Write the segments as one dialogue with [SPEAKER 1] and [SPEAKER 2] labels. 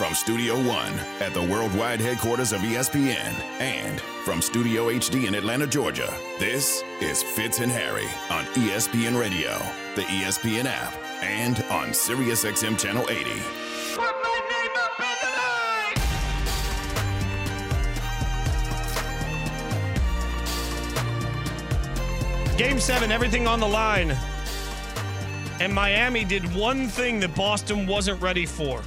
[SPEAKER 1] From Studio One at the worldwide headquarters of ESPN and from Studio HD in Atlanta, Georgia, this is Fitz and Harry on ESPN Radio, the ESPN app, and on SiriusXM Channel 80.
[SPEAKER 2] Put my name up in the line!
[SPEAKER 3] Game seven, everything on the line. And Miami did one thing that Boston wasn't ready for.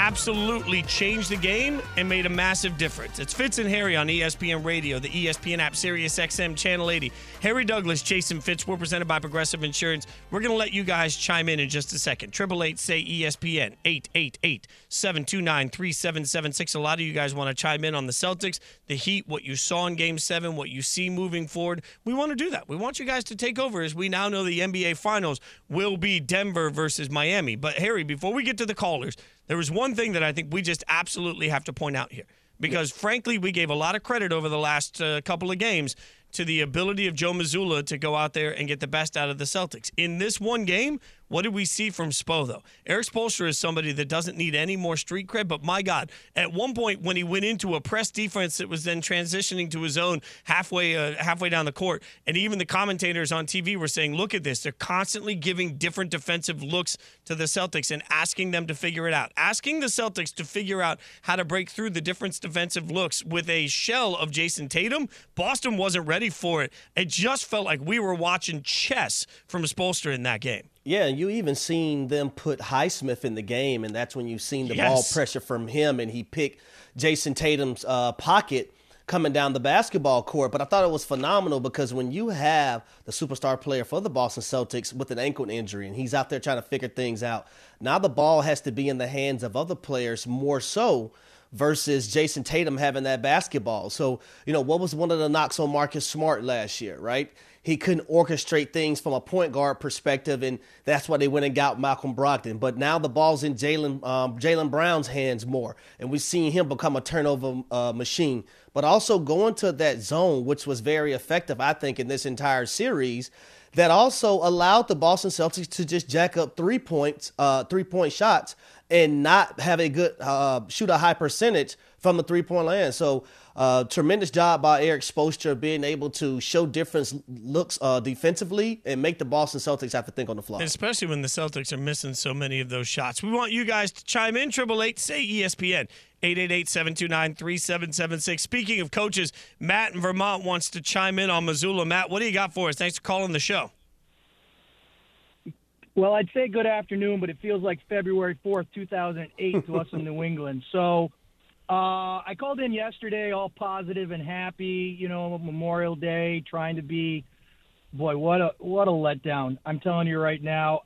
[SPEAKER 3] Absolutely changed the game and made a massive difference. It's Fitz and Harry on ESPN Radio, the ESPN app, Sirius XM Channel 80. Harry Douglas, Jason Fitz, we're presented by Progressive Insurance. We're going to let you guys chime in in just a second. Triple eight say ESPN, 888-729-3776. A lot of you guys want to chime in on the Celtics, the Heat, what you saw in Game 7, what you see moving forward. We want to do that. We want you guys to take over as we now know the NBA Finals will be Denver versus Miami. But Harry, before we get to the callers, there was one thing that I think we just absolutely have to point out here. Because frankly, we gave a lot of credit over the last uh, couple of games to the ability of Joe Mazzulla to go out there and get the best out of the Celtics. In this one game, what did we see from Spo, though? Erik Spoelstra is somebody that doesn't need any more street cred, but my God, at one point when he went into a press defense that was then transitioning to his own halfway uh, halfway down the court, and even the commentators on TV were saying, look at this. They're constantly giving different defensive looks to the Celtics and asking them to figure it out. Asking the Celtics to figure out how to break through the different defensive looks with a shell of Jayson Tatum. Boston wasn't ready for it. It just felt like we were watching chess from Spoelstra in that game.
[SPEAKER 4] Yeah, and you even seen them put Highsmith in the game, and that's when you've seen the ball pressure from him, and he picked Jayson Tatum's uh, pocket coming down the basketball court. But I thought it was phenomenal because when you have the superstar player for the Boston Celtics with an ankle injury, and he's out there trying to figure things out, now the ball has to be in the hands of other players more so versus Jayson Tatum having that basketball. So, you know, what was one of the knocks on Marcus Smart last year, right? He couldn't orchestrate things from a point guard perspective, and that's why they went and got Malcolm Brogdon. But now the ball's in Jaylen um, Jaylen Brown's hands more, and we've seen him become a turnover uh, machine. But also going to that zone, which was very effective, I think, in this entire series, that also allowed the Boston Celtics to just jack up three points, uh, three point shots, and not have a good uh, shoot a high percentage from the three point land. So, uh, tremendous job by Erik Spoelstra being able to show different looks uh, defensively and make the Boston Celtics have to think on the fly.
[SPEAKER 3] Especially when the Celtics are missing so many of those shots. We want you guys to chime in. Triple eight say ESPN. 888-729-3776. Speaking of coaches, Matt in Vermont wants to chime in on Mazzulla. Matt, what do you got for us? Thanks for calling the show.
[SPEAKER 5] Well, I'd say good afternoon, but it feels like February 4th, 2008 to us in New England. So uh, I called in yesterday all positive and happy, you know, Memorial Day, trying to be, boy, what a, what a letdown. I'm telling you right now,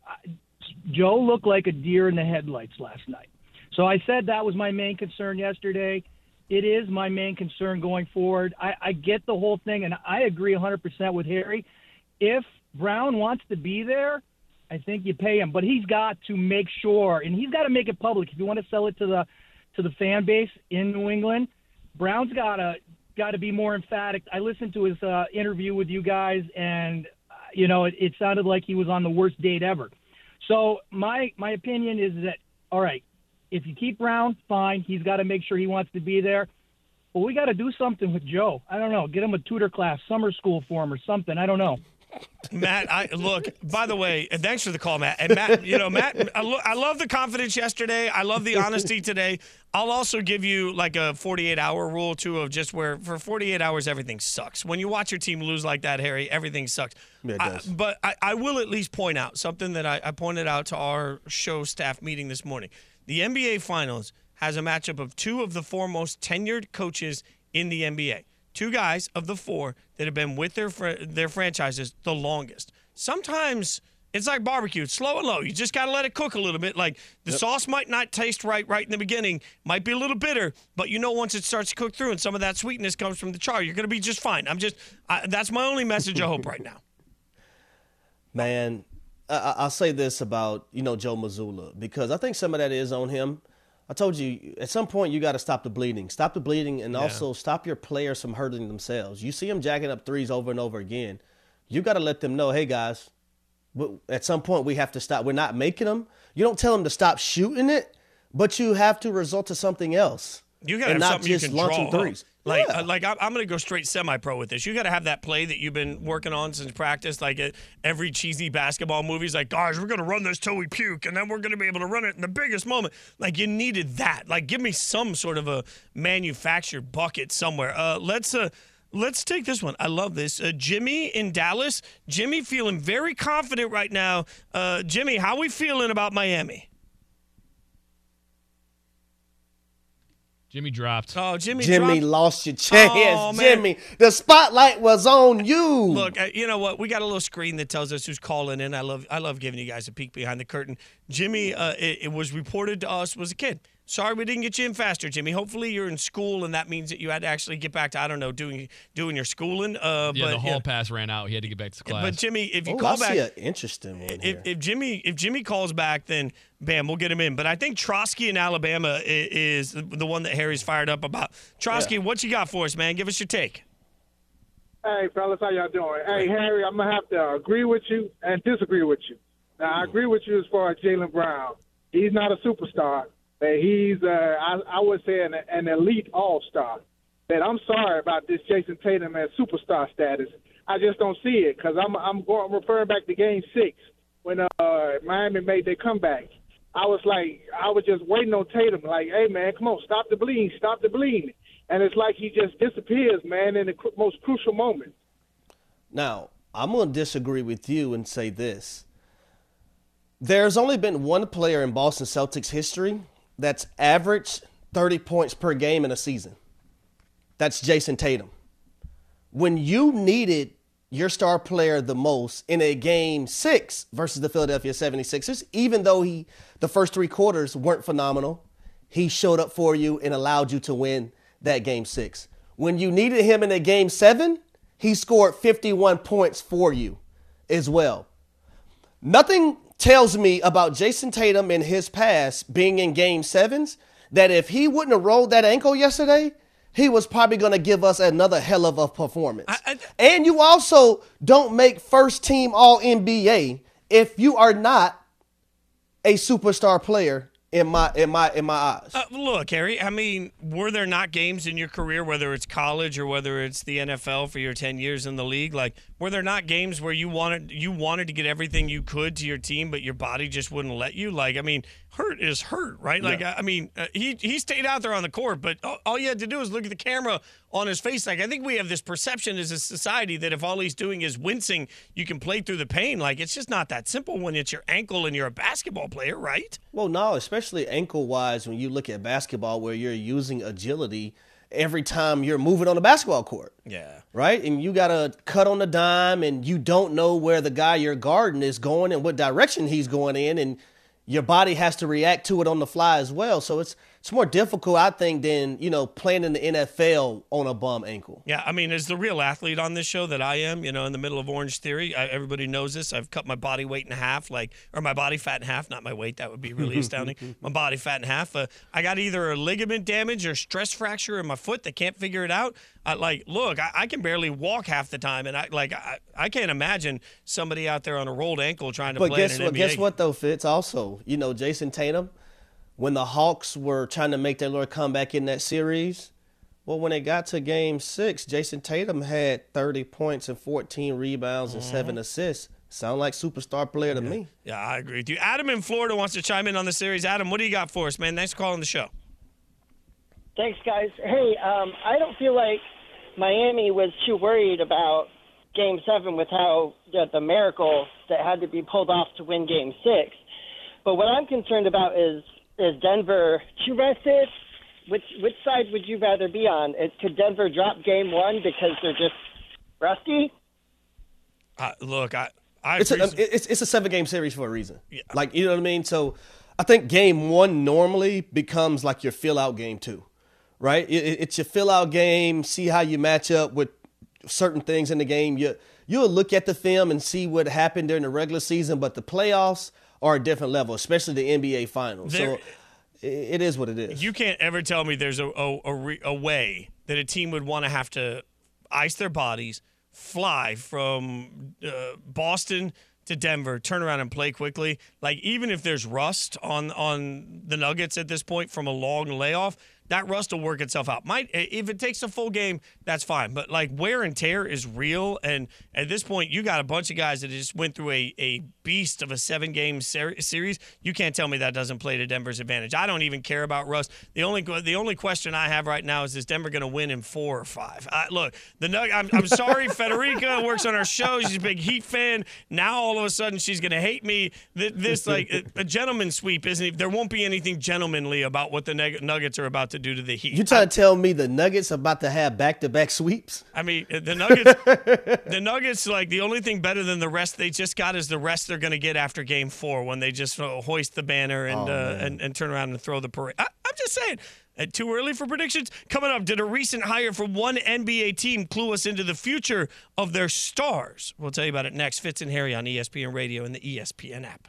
[SPEAKER 5] Joe looked like a deer in the headlights last night. So I said that was my main concern yesterday. It is my main concern going forward. I, I get the whole thing, and I agree 100% with Harry. If Brown wants to be there, I think you pay him, but he's got to make sure, and he's got to make it public. If you want to sell it to the to the fan base in New England, Brown's got to got to be more emphatic. I listened to his uh, interview with you guys, and uh, you know it, it sounded like he was on the worst date ever. So my my opinion is that all right, if you keep Brown, fine. He's got to make sure he wants to be there. But we got to do something with Joe. I don't know. Get him a tutor class, summer school for him, or something. I don't know.
[SPEAKER 3] Matt, I look. By the way, and thanks for the call, Matt. And Matt, you know, Matt, I, lo- I love the confidence yesterday. I love the honesty today. I'll also give you like a 48 hour rule too of just where for 48 hours everything sucks. When you watch your team lose like that, Harry, everything sucks.
[SPEAKER 4] Yeah, it
[SPEAKER 3] I- but I, I will at least point out something that I, I pointed out to our show staff meeting this morning. The NBA Finals has a matchup of two of the four most tenured coaches in the NBA. Two guys of the four that have been with their fr- their franchises the longest. Sometimes it's like barbecue, it's slow and low. You just got to let it cook a little bit. Like the sauce might not taste right right in the beginning, might be a little bitter, but you know once it starts to cook through and some of that sweetness comes from the char, you're going to be just fine. I'm just I, that's my only message of hope right now.
[SPEAKER 4] Man, I- I- I'll say this about you know Joe Mazzulla because I think some of that is on him. I told you at some point you got to stop the bleeding, stop the bleeding, and also stop your players from hurting themselves. You see them jacking up threes over and over again. You got to let them know, hey guys, at some point we have to stop. We're not making them. You don't tell them to stop shooting it, but you have to resort to something else.
[SPEAKER 3] You got to have something you can
[SPEAKER 4] launching
[SPEAKER 3] draw.
[SPEAKER 4] threes.
[SPEAKER 3] Like,
[SPEAKER 4] Yeah.
[SPEAKER 3] uh, like I'm, I'm going to go straight semi-pro with this. You got to have that play that you've been working on since practice. Like uh, every cheesy basketball movie's like, guys, we're going to run this till we puke, and then we're going to be able to run it in the biggest moment. Like you needed that. Like give me some sort of a manufactured bucket somewhere. Uh, let's uh, let's take this one. I love this. Uh, Jimmy in Dallas. Jimmy feeling very confident right now. Uh, Jimmy, how we feeling about Miami?
[SPEAKER 6] Jimmy dropped.
[SPEAKER 3] Oh, Jimmy.
[SPEAKER 4] Jimmy
[SPEAKER 3] dropped-
[SPEAKER 4] lost your chance.
[SPEAKER 3] Oh, man.
[SPEAKER 4] Jimmy, the spotlight was on you.
[SPEAKER 3] Look, uh, you know what? We got a little screen that tells us who's calling in. I love, I love giving you guys a peek behind the curtain. Jimmy, uh, it, it was reported to us was a kid. Sorry we didn't get you in faster, Jimmy. Hopefully you're in school, and that means that you had to actually get back to I don't know doing doing your schooling. Uh,
[SPEAKER 6] yeah,
[SPEAKER 3] but
[SPEAKER 6] the hall
[SPEAKER 3] yeah.
[SPEAKER 6] pass ran out. He had to get back to class.
[SPEAKER 3] But Jimmy, if you
[SPEAKER 4] oh,
[SPEAKER 3] call
[SPEAKER 4] I
[SPEAKER 3] back,
[SPEAKER 4] see an interesting one
[SPEAKER 3] if,
[SPEAKER 4] here.
[SPEAKER 3] if Jimmy if Jimmy calls back, then bam, we'll get him in. But I think Trotsky in Alabama i- is the one that Harry's fired up about. Trosky, what you got for us, man? Give us your take.
[SPEAKER 7] Hey, fellas, how y'all doing? Hey, Harry, I'm gonna have to agree with you and disagree with you. Now, I agree with you as far as Jaylen Brown. He's not a superstar, but he's, uh, I, I would say, an, an elite all-star. But I'm sorry about this Jayson Tatum as superstar status. I just don't see it because I'm, I'm going, I'm referring back to Game Six when uh, Miami made their comeback. I was like, I was just waiting on Tatum, like, hey man, come on, stop the bleeding, stop the bleeding. And it's like he just disappears, man, in the cru- most crucial moment.
[SPEAKER 4] Now, I'm going to disagree with you and say this. There's only been one player in Boston Celtics history that's averaged 30 points per game in a season. That's Jayson Tatum. When you needed your star player the most in a game six versus the Philadelphia 76ers, even though he the first three quarters weren't phenomenal, he showed up for you and allowed you to win that game six. When you needed him in a game seven, he scored 51 points for you as well. Nothing tells me about Jayson Tatum in his past being in game sevens that if he wouldn't have rolled that ankle yesterday, he was probably going to give us another hell of a performance.
[SPEAKER 3] I- I-
[SPEAKER 4] and you also don't make first team all NBA if you are not a superstar player in my in my in my eyes.
[SPEAKER 3] Uh, look, Harry. I mean, were there not games in your career, whether it's college or whether it's the NFL for your ten years in the league, like were there not games where you wanted you wanted to get everything you could to your team, but your body just wouldn't let you? Like, I mean, hurt is hurt, right? Like, I I mean, uh, he he stayed out there on the court, but all, all you had to do was look at the camera on his face. Like, I think we have this perception as a society that if all he's doing is wincing, you can play through the pain. Like, it's just not that simple when it's your ankle and you're a basketball player, right?
[SPEAKER 4] Well, no, especially ankle wise when you look at basketball where you're using agility every time you're moving on the basketball court.
[SPEAKER 3] Yeah.
[SPEAKER 4] Right? And you got to cut on the dime and you don't know where the guy you're guarding is going and what direction he's going in and your body has to react to it on the fly as well. So it's it's more difficult I think than, you know, playing in the NFL on a bum ankle.
[SPEAKER 3] Yeah, I mean, as the real athlete on this show that I am, you know, in the middle of Orange Theory, I, everybody knows this. I've cut my body weight in half, like, or my body fat in half, not my weight. That would be really astounding. My body fat in half. Uh, I got either a ligament damage or stress fracture in my foot. They can't figure it out. I, like, look, I, I can barely walk half the time, and I like, I, I can't imagine somebody out there on a rolled ankle trying to
[SPEAKER 4] But
[SPEAKER 3] play
[SPEAKER 4] guess what?
[SPEAKER 3] NBA.
[SPEAKER 4] Guess what though, Fitz? Also, you know, Jayson Tatum, when the Hawks were trying to make their little comeback in that series, well, when it got to Game Six, Jayson Tatum had thirty points and fourteen rebounds and
[SPEAKER 3] Mm-hmm.
[SPEAKER 4] seven assists. Sound like superstar player to me.
[SPEAKER 3] Yeah, I agree with you. Adam in Florida wants to chime in on the series. Adam, what do you got for us, man? Thanks for calling the show.
[SPEAKER 8] Thanks, guys. Hey, um, I don't feel like Miami was too worried about Game Seven with how the, the miracle that had to be pulled off to win Game Six. But what I'm concerned about is is Denver too rested. Which which side would you rather be on? Is, could Denver drop Game One because they're just rusty?
[SPEAKER 3] Uh, look, I, I
[SPEAKER 4] It's a, it's, it's a seven game series for a reason. Like, you know what I mean? So I think game one normally becomes like your fill out game two, right? It, it- it's your fill out game, see how you match up with certain things in the game. You, you'll look at the film and see what happened during the regular season, but the playoffs are a different level, especially the NBA finals.
[SPEAKER 3] There-
[SPEAKER 4] so it is what it is.
[SPEAKER 3] You can't ever tell me there's a a, a, re, a way that a team would want to have to ice their bodies, fly from uh, Boston to to Denver, turn around and play quickly. Like even if there's rust on on the Nuggets at this point from a long layoff, that rust will work itself out. Might if it takes a full game, that's fine. But like wear and tear is real, and at this point, you got a bunch of guys that just went through a, a beast of a seven game ser- series. You can't tell me that doesn't play to Denver's advantage. I don't even care about rust. The only the only question I have right now is is Denver going to win in four or five? I, look, the Nug- I'm, I'm sorry, Federica works on our show. She's a big Heat fan. Now all of a sudden she's going to hate me. This like a gentleman sweep isn't. There won't be anything gentlemanly about what the Nuggets are about to do to the Heat.
[SPEAKER 4] You trying to tell me the Nuggets about to have back to back sweeps?
[SPEAKER 3] I mean, the Nuggets, the Nuggets, like the only thing better than the rest they just got is the rest they're going to get after Game Four when they just uh, hoist the banner and oh, uh, and, and turn around and throw the parade. I, I'm just saying. Uh, too early for predictions? Coming up, did a recent hire from one NBA team clue us into the future of their stars? We'll tell you about it next. Fitz and Harry on ESPN Radio and the ESPN app.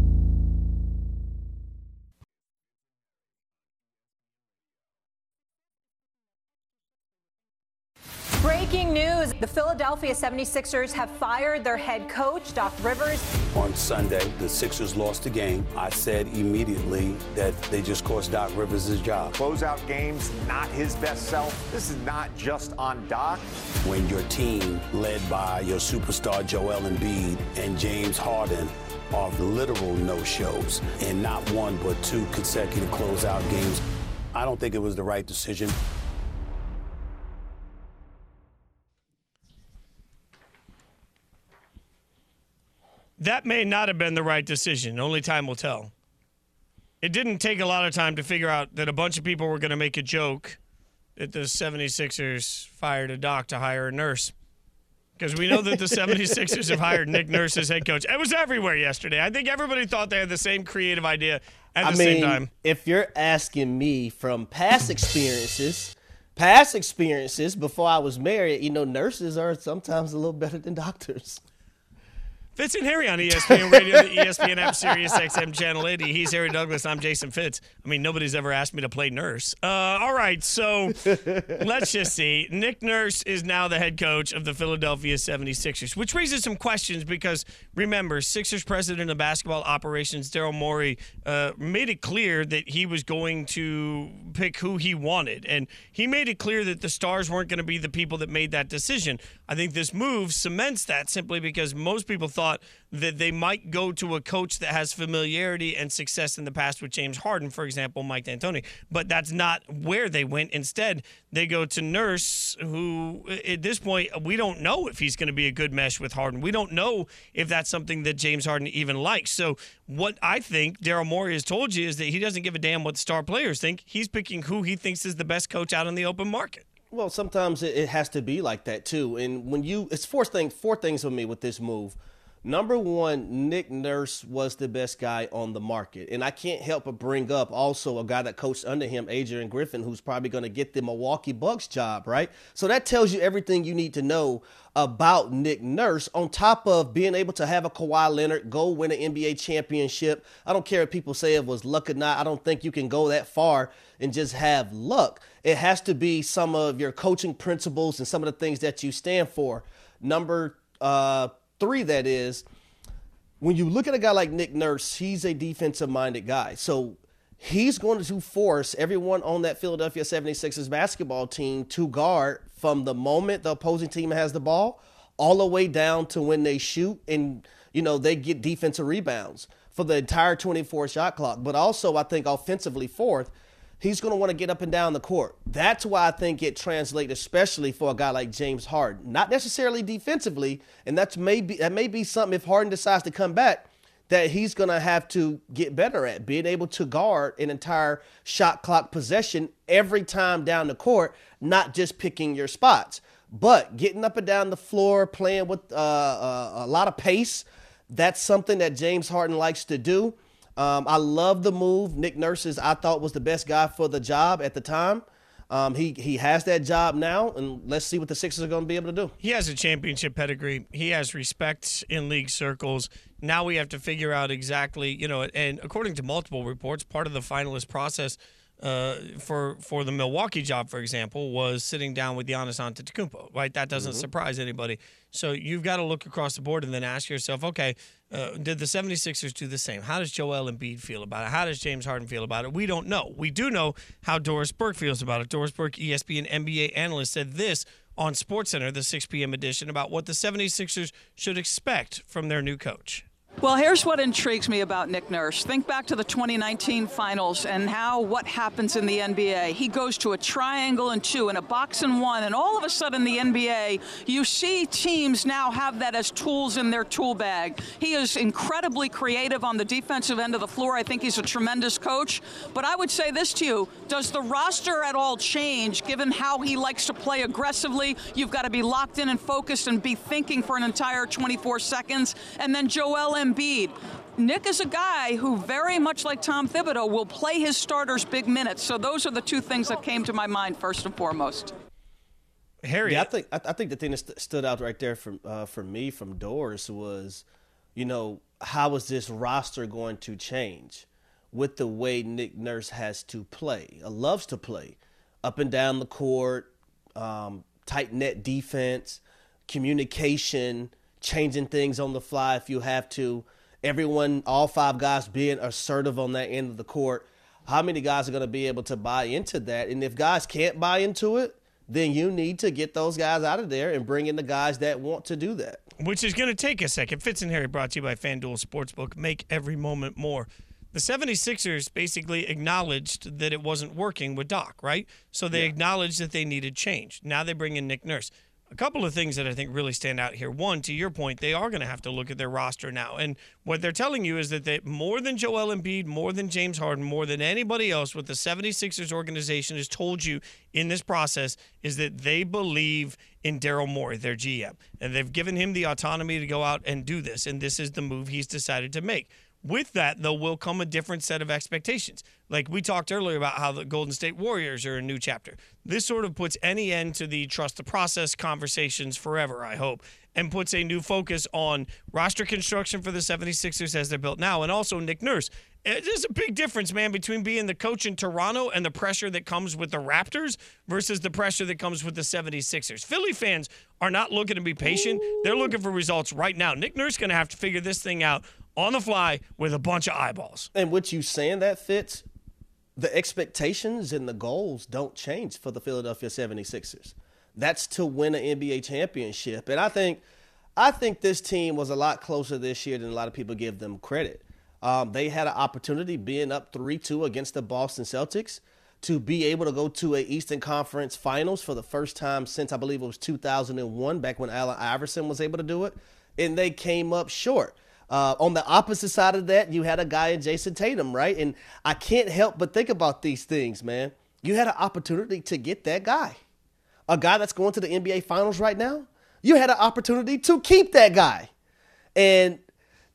[SPEAKER 9] Breaking news the Philadelphia 76ers have fired their head coach, Doc Rivers.
[SPEAKER 10] On Sunday, the Sixers lost the game. I said immediately that they just cost Doc Rivers' his job.
[SPEAKER 11] Closeout games, not his best self. This is not just on Doc.
[SPEAKER 10] When your team, led by your superstar Joel Embiid and James Harden, are literal no-shows and not one but two consecutive closeout games, I don't think it was the right decision.
[SPEAKER 3] That may not have been the right decision. Only time will tell. It didn't take a lot of time to figure out that a bunch of people were going to make a joke that the 76ers fired a doc to hire a nurse. Because we know that the 76ers have hired Nick Nurse as head coach. It was everywhere yesterday. I think everybody thought they had the same creative idea at
[SPEAKER 4] I
[SPEAKER 3] the
[SPEAKER 4] mean,
[SPEAKER 3] same time.
[SPEAKER 4] If you're asking me from past experiences, past experiences before I was married, you know, nurses are sometimes a little better than doctors.
[SPEAKER 3] Fitz and Harry on ESPN Radio, the ESPN app, Sirius XM Channel 80. He's Harry Douglas. I'm Jason Fitz. I mean, nobody's ever asked me to play nurse. Uh, all right, so let's just see. Nick Nurse is now the head coach of the Philadelphia 76ers, which raises some questions because remember, Sixers president of basketball operations, Daryl Morey, uh, made it clear that he was going to pick who he wanted. And he made it clear that the stars weren't going to be the people that made that decision. I think this move cements that simply because most people thought thought that they might go to a coach that has familiarity and success in the past with James Harden, for example, Mike D'Antoni. But that's not where they went. Instead, they go to Nurse, who at this point we don't know if he's going to be a good mesh with Harden. We don't know if that's something that James Harden even likes. So what I think Daryl Morey has told you is that he doesn't give a damn what star players think. He's picking who he thinks is the best coach out in the open market.
[SPEAKER 4] Well, sometimes it has to be like that too. And when you, it's four things, four things for me with this move. Number one, Nick Nurse was the best guy on the market. And I can't help but bring up also a guy that coached under him, Adrian Griffin, who's probably going to get the Milwaukee Bucks job, right? So that tells you everything you need to know about Nick Nurse, on top of being able to have a Kawhi Leonard go win an NBA championship. I don't care if people say it was luck or not. I don't think you can go that far and just have luck. It has to be some of your coaching principles and some of the things that you stand for. Number uh, three, that is, when you look at a guy like Nick Nurse, he's a defensive minded guy. So he's going to force everyone on that Philadelphia 76ers basketball team to guard from the moment the opposing team has the ball all the way down to when they shoot and you know they get defensive rebounds for the entire 24 shot clock but also i think offensively fourth he's going to want to get up and down the court. That's why I think it translates, especially for a guy like James Harden. Not necessarily defensively, and that's maybe that may be something if Harden decides to come back that he's going to have to get better at being able to guard an entire shot clock possession every time down the court, not just picking your spots, but getting up and down the floor, playing with uh, uh, a lot of pace. That's something that James Harden likes to do. Um, I love the move. Nick Nurses, I thought was the best guy for the job at the time. Um, he he has that job now, and let's see what the Sixers are going to be able to do.
[SPEAKER 3] He has a championship pedigree. He has respect in league circles. Now we have to figure out exactly, you know, and according to multiple reports, part of the finalist process uh, for for the Milwaukee job, for example, was sitting down with Giannis Antetokounmpo. Right, that doesn't surprise anybody. So you've got to look across the board and then ask yourself, okay, uh, did the 76ers do the same? How does Joel Embiid feel about it? How does James Harden feel about it? We don't know. We do know how Doris Burke feels about it. Doris Burke, ESPN NBA analyst, said this on SportsCenter, the 6 p.m. edition, about what the 76ers should expect from their new coach.
[SPEAKER 12] Well, here's what intrigues me about Nick Nurse. Think back to the 2019 finals and how what happens in the NBA. He goes to a triangle and two and a box and one, and all of a sudden, the NBA, you see teams now have that as tools in their tool bag. He is incredibly creative on the defensive end of the floor. I think he's a tremendous coach. But I would say this to you Does the roster at all change given how he likes to play aggressively? You've got to be locked in and focused and be thinking for an entire 24 seconds. And then Joel Embiid. Nick is a guy who, very much like Tom Thibodeau, will play his starters big minutes. So those are the two things that came to my mind first and foremost.
[SPEAKER 3] Harry,
[SPEAKER 4] Yeah, I think I, I think the thing that st- stood out right there from uh, for me from Doris was, you know, how is this roster going to change with the way Nick Nurse has to play, uh, loves to play, up and down the court, um, tight net defense, communication, changing things on the fly if you have to. Everyone, all five guys being assertive on that end of the court. How many guys are going to be able to buy into that? And if guys can't buy into it, then you need to get those guys out of there and bring in the guys that want to do that.
[SPEAKER 3] which is going to take a second. Fitz and Harry brought to you by FanDuel Sportsbook. Make every moment more. The 76ers basically acknowledged that it wasn't working with Doc, right? So they acknowledged that they needed change. Now they bring in Nick Nurse. A couple of things that I think really stand out here. One, to your point, they are going to have to look at their roster now. And what they're telling you is that they, more than Joel Embiid, more than James Harden, more than anybody else, what the 76ers organization has told you in this process is that they believe in Daryl Morey, their GM. And they've given him the autonomy to go out and do this. And this is the move he's decided to make. With that, though, will come a different set of expectations. Like we talked earlier about how the Golden State Warriors are a new chapter. This sort of puts any end to the trust the process conversations forever, I hope, and puts a new focus on roster construction for the 76ers as they're built now. And also Nick Nurse. Eh, There's a big difference, man, between being the coach in Toronto and the pressure that comes with the Raptors versus the pressure that comes with the 76ers. Philly fans are not looking to be patient. They're looking for results right now. Nick Nurse going to have to figure this thing out on the fly with a bunch of eyeballs.
[SPEAKER 4] And what you saying that fits, the expectations and the goals don't change for the Philadelphia 76ers. That's to win an NBA championship. And I think I think this team was a lot closer this year than a lot of people give them credit. Um, they had an opportunity being up 3-2 against the Boston Celtics to be able to go to a Eastern Conference Finals for the first time since I believe it was 2001 back when Allen Iverson was able to do it and they came up short. Uh, on the opposite side of that, you had a guy in Jayson Tatum, right? And I can't help but think about these things, man. You had an opportunity to get that guy, a guy that's going to the NBA Finals right now. You had an opportunity to keep that guy, and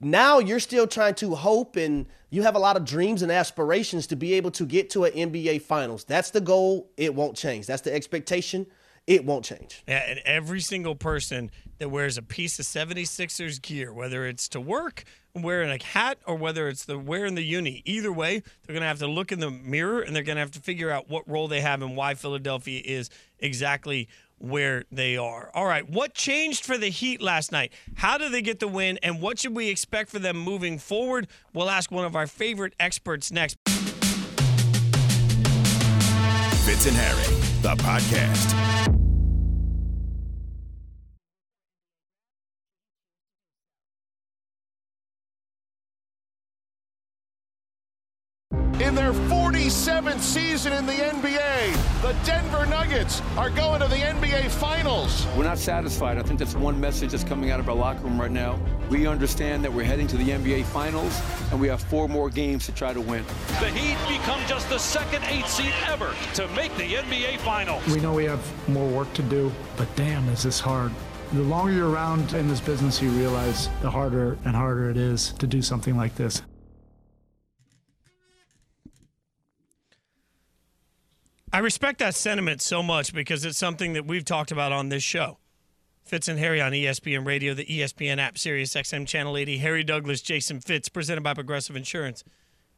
[SPEAKER 4] now you're still trying to hope and you have a lot of dreams and aspirations to be able to get to an NBA Finals. That's the goal. It won't change. That's the expectation. It won't change.
[SPEAKER 3] Yeah, and every single person that wears a piece of 76ers gear, whether it's to work, wearing a hat, or whether it's the wearing the uni, either way, they're going to have to look in the mirror and they're going to have to figure out what role they have and why Philadelphia is exactly where they are. All right, what changed for the Heat last night? How did they get the win, and what should we expect for them moving forward? We'll ask one of our favorite experts next.
[SPEAKER 1] Fitz and Harry, the podcast.
[SPEAKER 13] In their 47th season in the NBA, the Denver Nuggets are going to the NBA Finals.
[SPEAKER 14] We're not satisfied. I think that's one message that's coming out of our locker room right now. We understand that we're heading to the NBA Finals, and we have four more games to try to win.
[SPEAKER 15] The Heat become just the second eight seed ever to make the NBA Finals.
[SPEAKER 16] We know we have more work to do, but damn, is this hard. The longer you're around in this business, you realize the harder and harder it is to do something like this.
[SPEAKER 3] I respect that sentiment so much because it's something that we've talked about on this show. Fitz and Harry on ESPN Radio, the ESPN app, Sirius XM Channel 80. Harry Douglas, Jason Fitz, presented by Progressive Insurance.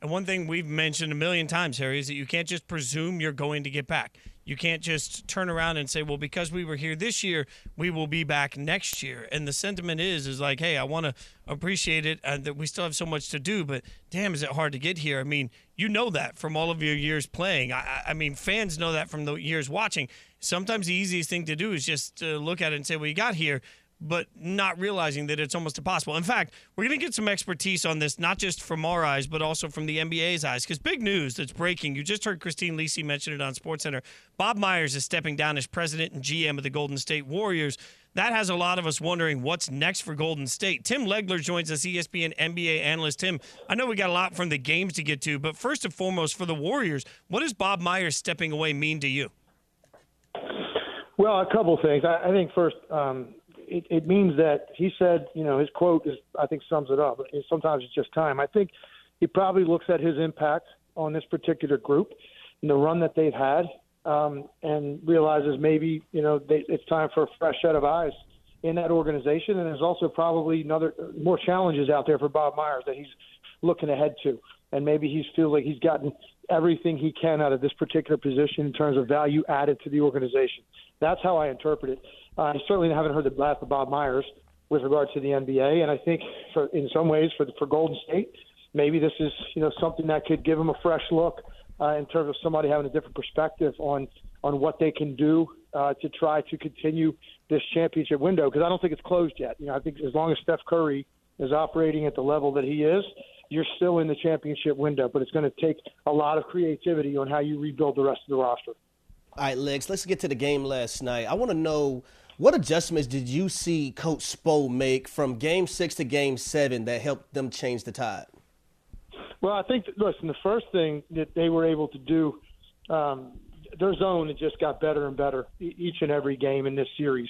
[SPEAKER 3] And one thing we've mentioned a million times, Harry, is that you can't just presume you're going to get back. You can't just turn around and say, "Well, because we were here this year, we will be back next year." And the sentiment is, is like, "Hey, I want to appreciate it, and that we still have so much to do, but damn, is it hard to get here?" I mean, you know that from all of your years playing. I, I mean, fans know that from the years watching. Sometimes the easiest thing to do is just look at it and say, "Well, you got here." But not realizing that it's almost impossible. In fact, we're going to get some expertise on this, not just from our eyes, but also from the NBA's eyes. Because big news that's breaking. You just heard Christine Lisi mention it on SportsCenter. Bob Myers is stepping down as president and GM of the Golden State Warriors. That has a lot of us wondering what's next for Golden State. Tim Legler joins us, ESPN NBA analyst. Tim, I know we got a lot from the games to get to, but first and foremost, for the Warriors, what does Bob Myers stepping away mean to you?
[SPEAKER 17] Well, a couple things. I, think first, um, it, it means that he said, you know, his quote is, I think, sums it up. Sometimes it's just time. I think he probably looks at his impact on this particular group and the run that they've had, um, and realizes maybe, you know, they, it's time for a fresh set of eyes in that organization. And there's also probably another more challenges out there for Bob Myers that he's looking ahead to, and maybe he feels like he's gotten everything he can out of this particular position in terms of value added to the organization. That's how I interpret it. I certainly haven't heard the last of Bob Myers with regard to the NBA, and I think for, in some ways for for Golden State, maybe this is you know something that could give them a fresh look uh, in terms of somebody having a different perspective on on what they can do uh, to try to continue this championship window because I don't think it's closed yet. You know, I think as long as Steph Curry is operating at the level that he is, you're still in the championship window. But it's going to take a lot of creativity on how you rebuild the rest of the roster.
[SPEAKER 4] All right, Legs, let's get to the game last night. I want to know what adjustments did you see Coach Spo make from game six to game seven that helped them change the tide?
[SPEAKER 17] Well, I think, listen, the first thing that they were able to do, um, their zone had just got better and better each and every game in this series.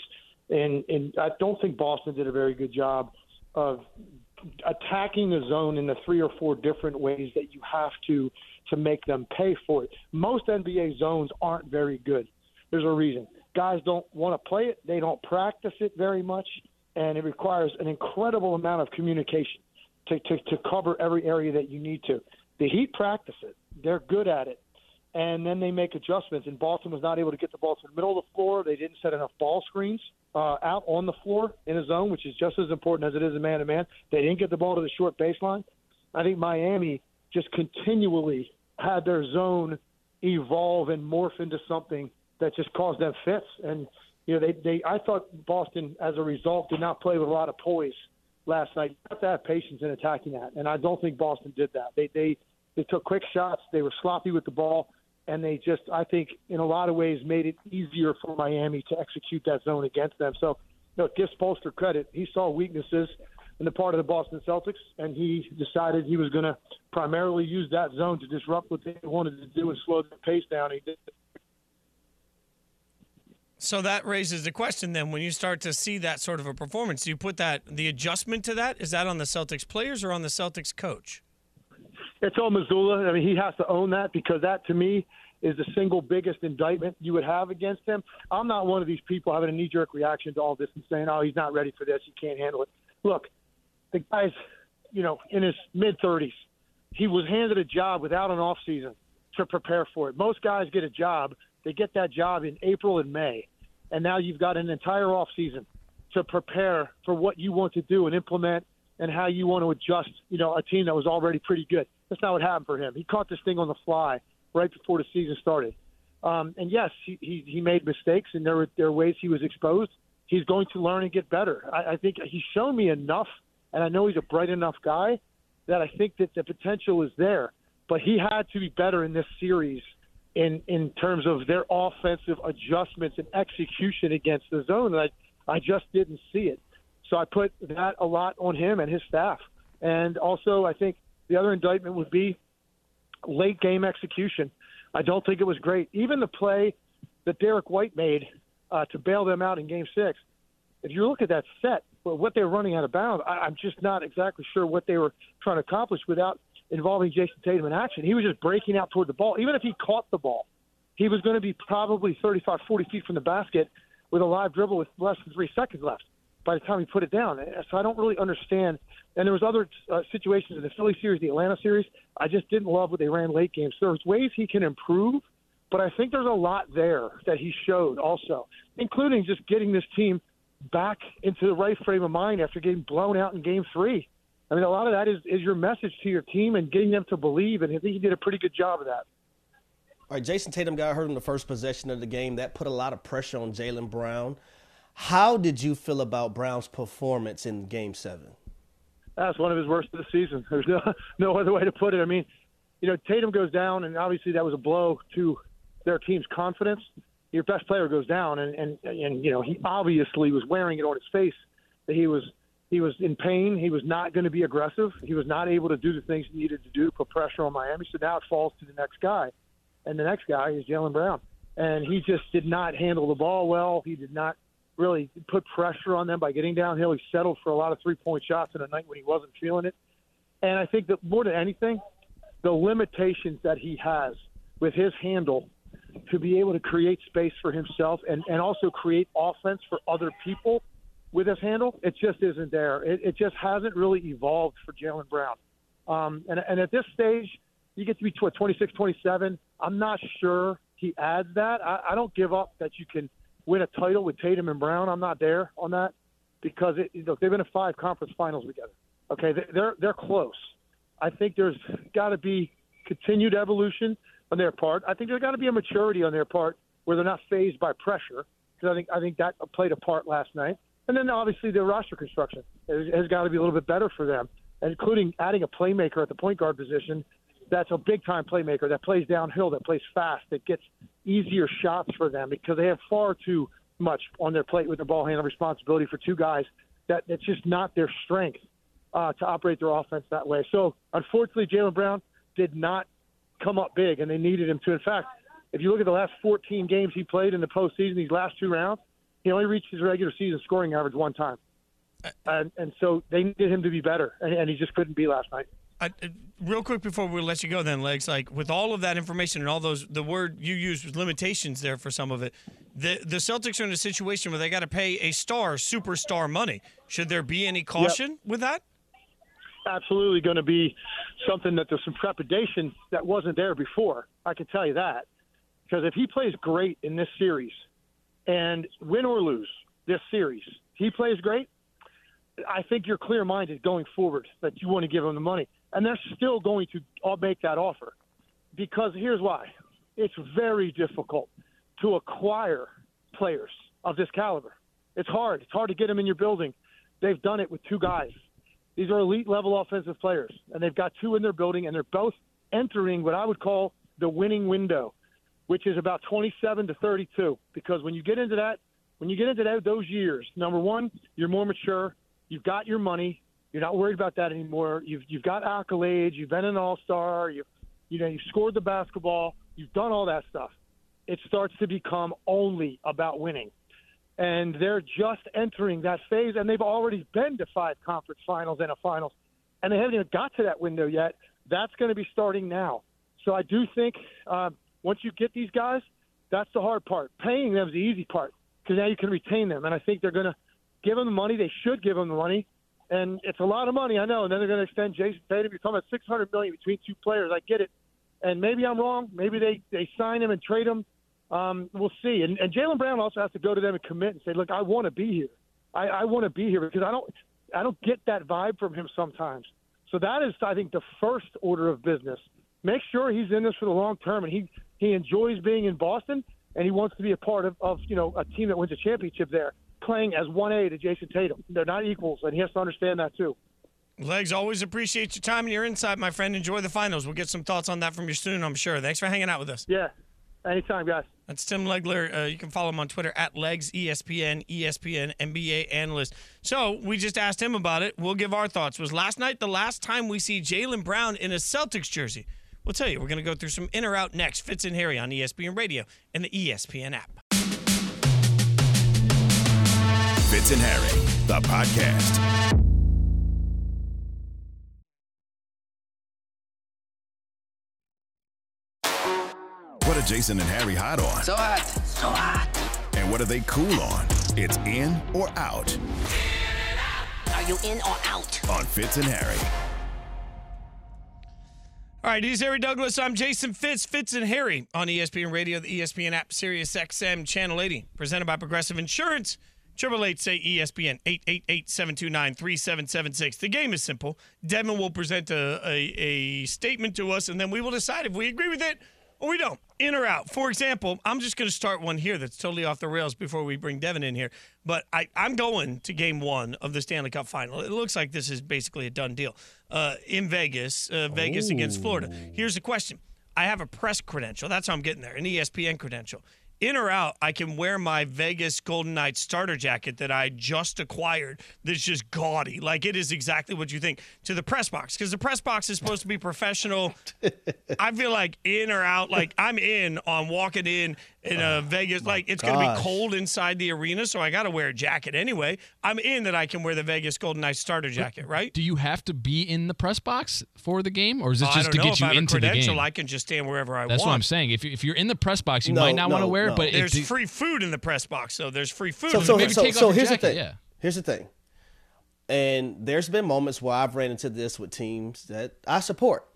[SPEAKER 17] And, and I don't think Boston did a very good job of attacking the zone in the three or four different ways that you have to to make them pay for it. Most NBA zones aren't very good. There's a reason guys don't want to play it, they don't practice it very much, and it requires an incredible amount of communication to, to, to cover every area that you need to. The Heat practice it, they're good at it, and then they make adjustments. And Boston was not able to get the ball to the middle of the floor. They didn't set enough ball screens uh, out on the floor in a zone, which is just as important as it is a man to man. They didn't get the ball to the short baseline. I think Miami just continually had their zone evolve and morph into something that just caused them fits. And you know, they they I thought Boston as a result did not play with a lot of poise last night. You have to have patience in attacking that, and I don't think Boston did that. They they they took quick shots. They were sloppy with the ball, and they just I think in a lot of ways made it easier for Miami to execute that zone against them. So, you know, give Spoelstra credit. He saw weaknesses in the part of the Boston Celtics, and he decided he was going to primarily use that zone to disrupt what they wanted to do and slow the pace down. He did
[SPEAKER 3] so that raises the question then when you start to see that sort of a performance, do you put that the adjustment to that is that on the Celtics players or on the Celtics coach?
[SPEAKER 17] It's on Mazzulla. I mean, he has to own that because that to me is the single biggest indictment you would have against him. I'm not one of these people having a knee jerk reaction to all this and saying, "Oh, he's not ready for this. He can't handle it." Look, the guy's, you know, in his mid 30s. He was handed a job without an off season to prepare for it. Most guys get a job they get that job in April and May, and now you've got an entire off season to prepare for what you want to do and implement and how you want to adjust. You know, a team that was already pretty good. That's not what happened for him. He caught this thing on the fly right before the season started. Um, and yes, he, he, he made mistakes, and there were there were ways he was exposed. He's going to learn and get better. I, I think he's shown me enough, and I know he's a bright enough guy that I think that the potential is there. But he had to be better in this series in in terms of their offensive adjustments and execution against the zone. And I I just didn't see it. So I put that a lot on him and his staff. And also, I think the other indictment would be late game execution. I don't think it was great. Even the play that Derrick White made uh, to bail them out in Game Six. If you look at that set, what they're running out of bounds, I, I'm just not exactly sure what they were trying to accomplish without involving Jayson Tatum in action. He was just breaking out toward the ball. Even if he caught the ball, he was going to be probably 35, 40 feet from the basket with a live dribble with less than three seconds left. by the time he put it down. So I don't really understand. And there was other uh, situations in the Philly series, the Atlanta series. I just didn't love what they ran late games. So there's ways he can improve, but I think there's a lot there that he showed also, including just getting this team back into the right frame of mind after getting blown out in Game Three. I mean, a lot of that is, is your message to your team and getting them to believe, and I think he did a pretty good job of that.
[SPEAKER 4] All right, Jayson Tatum got hurt in the first possession of the game. That put a lot of pressure on Jaylen Brown. How did you feel about Brown's performance in Game Seven?
[SPEAKER 17] That's one of his worst of the season. There's no no other way to put it. I mean, you know, Tatum goes down, and obviously that was a blow to their team's confidence. Your best player goes down, and and and you know he obviously was wearing it on his face that he was he was in pain. He was not going to be aggressive. He was not able to do the things he needed to do to put pressure on Miami. So now it falls to the next guy and the next guy is Jaylen Brown. And he just did not handle the ball well. He did not really put pressure on them by getting downhill. He settled for a lot of three point shots in a night when he wasn't feeling it. And I think that more than anything, the limitations that he has with his handle to be able to create space for himself and, and also create offense for other people with his handle, it just isn't there. It, it just hasn't really evolved for Jaylen Brown. Um, and, and at this stage, you get to be 26, 27. I'm not sure he adds that. I, I don't give up that you can win a title with Tatum and Brown. I'm not there on that because it, you know, they've been in five conference finals together. Okay, they're they're close. I think there's got to be continued evolution on their part. I think there's got to be a maturity on their part where they're not fazed by pressure because I think I think that played a part last night. And then obviously their roster construction has, has got to be a little bit better for them, including adding a playmaker at the point guard position that's a big time playmaker that plays downhill, that plays fast, that gets easier shots for them because they have far too much on their plate with the ball handling responsibility for two guys that that's just not their strength uh, to operate their offense that way. So unfortunately, Jaylen Brown did not come up big, and they needed him to. In fact, if you look at the last 14 games he played in the postseason, these last two rounds, he only reached his regular season scoring average one time. And, and so they needed him to be better, and, and he just couldn't be last night.
[SPEAKER 3] I, uh, real quick before we let you go, then legs like with all of that information and all those the word you used was limitations there for some of it. The the Celtics are in a situation where they got to pay a star superstar money. Should there be any caution
[SPEAKER 17] yep.
[SPEAKER 3] with that?
[SPEAKER 17] Absolutely, going to be something that there's some trepidation that wasn't there before. I can tell you that because if he plays great in this series and win or lose this series, he plays great. I think you're clear minded going forward that you want to give him the money and they're still going to make that offer because here's why it's very difficult to acquire players of this caliber. It's hard. It's hard to get them in your building. They've done it with two guys. These are elite level offensive players, and they've got two in their building, and they're both entering what I would call the winning window, which is about 27 to 32. Because when you get into that, when you get into that, those years, number one, you're more mature. You've got your money. You're not worried about that anymore. You've you've got accolades. You've been an all star. You've you know you scored the basketball. You've done all that stuff. It starts to become only about winning, and they're just entering that phase. And they've already been to five conference finals and a finals, and they haven't even got to that window yet. That's going to be starting now. So I do think uh, once you get these guys, that's the hard part. Paying them is the easy part because now you can retain them, and I think they're going to give them the money. They should give them the money and it's a lot of money, I know. And then they're going to extend Jayson Tatum. You're talking about 600 million between two players. I get it, and maybe I'm wrong. Maybe they they sign him and trade him. Um, we'll see. And, and Jaylen Brown also has to go to them and commit and say, look, I want to be here. I, I want to be here because I don't I don't get that vibe from him sometimes. So that is, I think, the first order of business. Make sure he's in this for the long term, and he he enjoys being in Boston, and he wants to be a part of, of you know a team that wins a championship there playing as 1A to Jayson Tatum. They're not equals, and he has to understand that too.
[SPEAKER 3] Legs, always appreciate your time and your insight, my friend. Enjoy the finals. We'll get some thoughts on that from you soon, I'm sure. Thanks for hanging out with us.
[SPEAKER 17] Yeah, anytime, guys.
[SPEAKER 3] That's Tim Legler. Uh, you can follow him on Twitter at Legs ESPN, ESPN NBA analyst. So we just asked him about it. We'll give our thoughts. Was last night the last time we see Jaylen Brown in a Celtics jersey? We'll tell you. We're going to go through some in or out next. Fitz and Harry on ESPN Radio and the ESPN app.
[SPEAKER 1] Fitz and Harry, the podcast. What are Jason and Harry hot on?
[SPEAKER 18] So hot. So hot.
[SPEAKER 1] And what are they cool on? It's in or out
[SPEAKER 18] Are you in or out?
[SPEAKER 1] on Fitz and Harry.
[SPEAKER 3] All right, he's Harry Douglas. I'm Jason Fitz, Fitz and Harry on ESPN Radio, the ESPN app, Sirius XM Channel 80, presented by Progressive Insurance. Triple eight say ESPN 888-729-3776. The game is simple. Devin will present a, a, a statement to us, and then we will decide if we agree with it or we don't. In or out. For example, I'm just going to start one here that's totally off the rails before we bring Devin in here. But I, I'm going to game one of the Stanley Cup final. It looks like this is basically a done deal. Uh, in Vegas, uh, Vegas against Florida. Here's the question. I have a press credential. That's how I'm getting there, an ESPN credential. In or out, I can wear my Vegas Golden Knights starter jacket that I just acquired. That's just gaudy, like it is exactly what you think. To the press box, because the press box is supposed to be professional. I feel like in or out, like I'm in on walking in in a oh Vegas. Like it's going to be cold inside the arena, so I got to wear a jacket anyway. I'm in that I can wear the Vegas Golden Knights starter jacket, right?
[SPEAKER 6] Do you have to be in the press box for the game, or is this
[SPEAKER 3] I
[SPEAKER 6] just
[SPEAKER 3] don't
[SPEAKER 6] to
[SPEAKER 3] know.
[SPEAKER 6] get
[SPEAKER 3] if
[SPEAKER 6] you
[SPEAKER 3] I have a
[SPEAKER 6] into the
[SPEAKER 3] credential,
[SPEAKER 6] game?
[SPEAKER 3] I can just stand wherever I
[SPEAKER 6] That's
[SPEAKER 3] want.
[SPEAKER 6] what I'm saying. If, if you're in the press box, you
[SPEAKER 4] No,
[SPEAKER 6] might not want to
[SPEAKER 4] no,
[SPEAKER 6] wear it,
[SPEAKER 4] no.
[SPEAKER 6] but
[SPEAKER 3] There's
[SPEAKER 6] if,
[SPEAKER 3] free food in the press box, so there's free food.
[SPEAKER 4] So, so,
[SPEAKER 6] maybe
[SPEAKER 4] so,
[SPEAKER 6] take off
[SPEAKER 4] so
[SPEAKER 6] your
[SPEAKER 4] here's
[SPEAKER 6] jacket,
[SPEAKER 4] the thing.
[SPEAKER 6] yeah.
[SPEAKER 4] Here's the thing. And there's been moments where I've ran into this with teams that I support.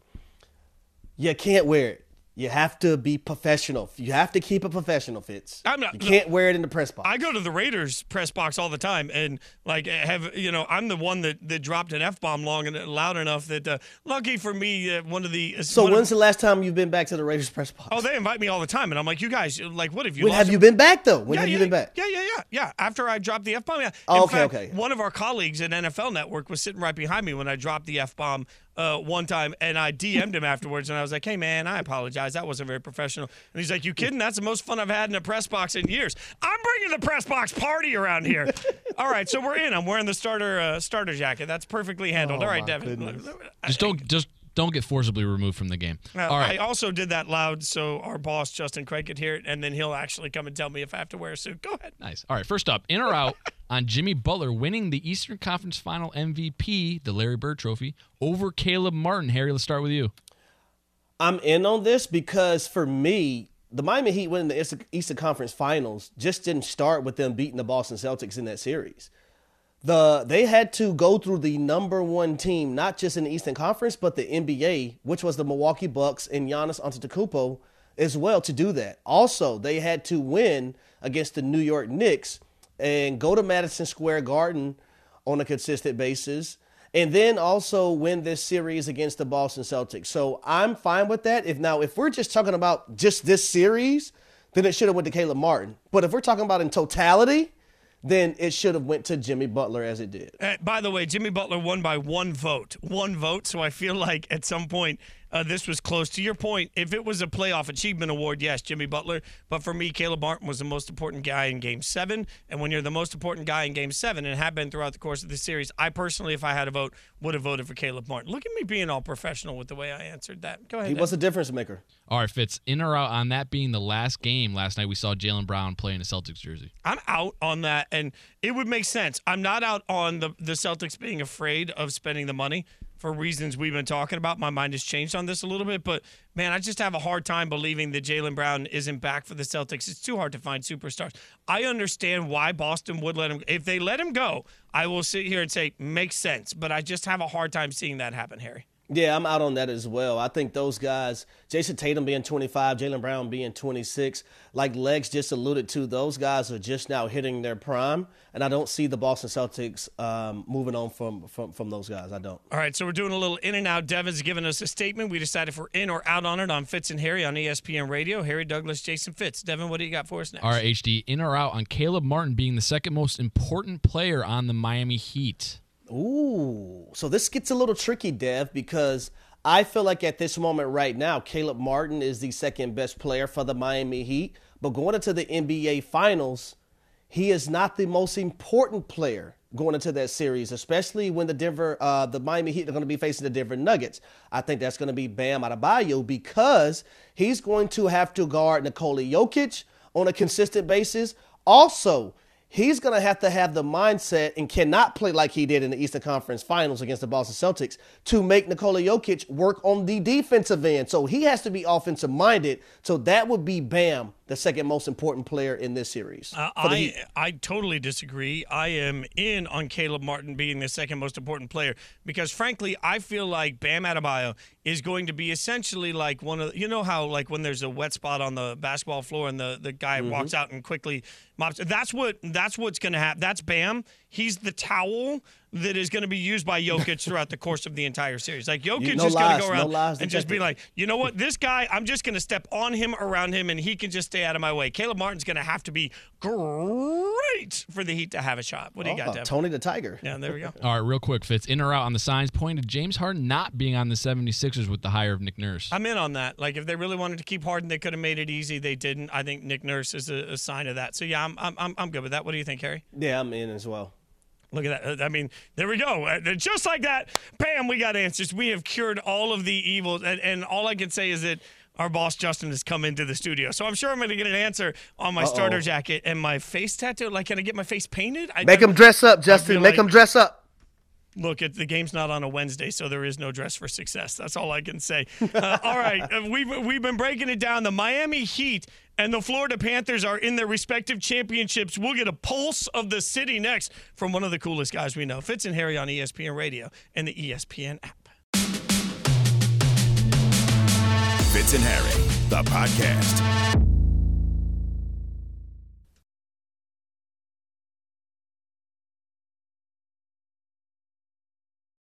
[SPEAKER 4] You can't wear it. You have to be professional. You have to keep it professional, Fitz.
[SPEAKER 3] I'm not-
[SPEAKER 4] You can't wear it in the press box.
[SPEAKER 3] I go to the Raiders press box all the time, and like have you know, I'm the one that, that dropped an f bomb long and loud enough that uh, lucky for me, uh, one of the
[SPEAKER 4] so
[SPEAKER 3] one of-
[SPEAKER 4] when's the last time you've been back to the Raiders press box?
[SPEAKER 3] oh they invite me all the time, and I'm like, you guys, like, what have you?
[SPEAKER 4] when
[SPEAKER 3] lost
[SPEAKER 4] have you been back though? When
[SPEAKER 3] yeah,
[SPEAKER 4] have
[SPEAKER 3] yeah,
[SPEAKER 4] you been back?
[SPEAKER 3] Yeah, yeah, yeah, yeah. After I dropped the f bomb, yeah.
[SPEAKER 4] Oh,
[SPEAKER 3] In
[SPEAKER 4] okay,
[SPEAKER 3] fact,
[SPEAKER 4] okay.
[SPEAKER 3] One of our colleagues at NFL Network was sitting right behind me when I dropped the f bomb uh, one time, and I DM'd him afterwards, and I was like, "Hey, man, I apologize. That wasn't very professional." And he's like, "You kidding? That's the most fun I've had in a press box in years. I'm bringing the press box party around here." All right, so we're in. I'm wearing the starter uh, starter jacket. That's perfectly handled.
[SPEAKER 4] Oh,
[SPEAKER 3] All right, Devin.
[SPEAKER 4] goodness.
[SPEAKER 6] just don't just don't get forcibly removed from the game.
[SPEAKER 3] Uh,
[SPEAKER 6] All right.
[SPEAKER 3] I also did that loud so our boss Justin Craig could hear it, and then he'll actually come and tell me if I have to wear a suit. Go ahead.
[SPEAKER 6] Nice. All right. First up, in or out on Jimmy Butler winning the Eastern Conference Final MVP, the Larry Bird Trophy, over Caleb Martin. Harry, let's start with you.
[SPEAKER 4] I'm in on this because for me, the Miami Heat winning the Eastern- Eastern Conference Finals just didn't start with them beating the Boston Celtics in that series. The they had to go through the number one team, not just in the Eastern Conference, but the NBA, which was the Milwaukee Bucks and Giannis Antetokounmpo as well to do that. Also, they had to win against the New York Knicks and go to Madison Square Garden on a consistent basis and then also win this series against the Boston Celtics. So I'm fine with that. If now if we're just talking about just this series, then it should have went to Caleb Martin. But if we're talking about in totality, then it should have went to Jimmy Butler as it did.
[SPEAKER 3] Uh, by the way, Jimmy Butler won by one vote. One vote. So I feel like at some point uh, this was close. To your point, if it was a playoff achievement award, yes, Jimmy Butler. But for me, Caleb Martin was the most important guy in game seven. And when you're the most important guy in game seven and have been throughout the course of the series, I personally, if I had a vote, would have voted for Caleb Martin. Look at me being all professional with the way I answered that. Go ahead.
[SPEAKER 4] He
[SPEAKER 3] Ed.
[SPEAKER 4] was a difference maker.
[SPEAKER 6] All right, Fitz, in or out on that being the last game last night, we saw Jaylen Brown play in a Celtics jersey.
[SPEAKER 3] I'm out on that, and it would make sense. I'm not out on the the Celtics being afraid of spending the money for reasons we've been talking about. My mind has changed on this a little bit, but man, I just have a hard time believing that Jaylen Brown isn't back for the Celtics. It's too hard to find superstars. I understand why Boston would let him. If they let him go, I will sit here and say makes sense, but I just have a hard time seeing that happen, Harry.
[SPEAKER 4] Yeah, I'm out on that as well. I think those guys, Jayson Tatum being 25, Jaylen Brown being 26, like Legs just alluded to, those guys are just now hitting their prime, and I don't see the Boston Celtics um, moving on from, from from those guys. I don't.
[SPEAKER 3] All right, so we're doing a little in and out. Devin's giving us a statement. We decided if we're in or out on it on Fitz and Harry on ESPN Radio. Harry Douglas, Jason Fitz. Devin, what do you got for us next?
[SPEAKER 6] All right, HD, in or out on Caleb Martin being the second most important player on the Miami Heat.
[SPEAKER 4] Ooh, so this gets a little tricky, Dev, because I feel like at this moment right now, Caleb Martin is the second best player for the Miami Heat. But going into the NBA Finals, he is not the most important player going into that series, especially when the Denver, uh, the Miami Heat are going to be facing the Denver Nuggets. I think that's going to be Bam Adebayo because he's going to have to guard Nikola Jokic on a consistent basis. Also, he's going to have to have the mindset and cannot play like he did in the Eastern Conference Finals against the Boston Celtics to make Nikola Jokic work on the defensive end. So he has to be offensive minded. So that would be Bam, the second most important player in this series.
[SPEAKER 3] Uh, I I totally disagree. I am in on Caleb Martin being the second most important player because frankly, I feel like Bam Adebayo is going to be essentially like one of you know how like when there's a wet spot on the basketball floor and the the guy
[SPEAKER 4] Mm-hmm.
[SPEAKER 3] walks out and quickly mops. That's what that's what's going to happen. That's Bam. He's the towel that is going to be used by Jokic throughout the course of the entire series. Like Jokic
[SPEAKER 4] no
[SPEAKER 3] is going to go
[SPEAKER 4] no
[SPEAKER 3] around
[SPEAKER 4] lies
[SPEAKER 3] and just be like, you know what, this guy, I'm just going to step on him, around him, and he can just stay out of my way. Caleb Martin's going to have to be great for the Heat to have a shot. What do you got,
[SPEAKER 4] Oh,
[SPEAKER 3] Devin?
[SPEAKER 4] Tony the Tiger.
[SPEAKER 3] Yeah, there we go.
[SPEAKER 6] All right, real quick, Fitz. In or out on the signs pointed James Harden not being on the 76ers with the hire of Nick Nurse.
[SPEAKER 3] I'm in on that. Like, if they really wanted to keep Harden, they could have made it easy. They didn't. I think Nick Nurse is a, a sign of that. So yeah, I'm, I'm I'm I'm good with that. What do you think, Harry?
[SPEAKER 4] Yeah, I'm in as well.
[SPEAKER 3] Look at that. I mean, there we go. Uh, Just like that, bam, we got answers. We have cured all of the evils. And, and all I can say is that our boss, Justin, has come into the studio. So I'm sure I'm going to get an answer on my
[SPEAKER 4] Uh-oh.
[SPEAKER 3] starter jacket and my face tattoo. Like, can I get my face painted? I,
[SPEAKER 4] Make him dress up, Justin. Make
[SPEAKER 3] like-
[SPEAKER 4] him dress up.
[SPEAKER 3] Look, it, the game's not on a Wednesday, so there is no dress for success. That's all I can say. Uh, all right, uh, we've we've been breaking it down. The Miami Heat and the Florida Panthers are in their respective championships. We'll get a pulse of the city next from one of the coolest guys we know, Fitz and Harry on ESPN Radio and the ESPN app.
[SPEAKER 1] Fitz and Harry, the podcast.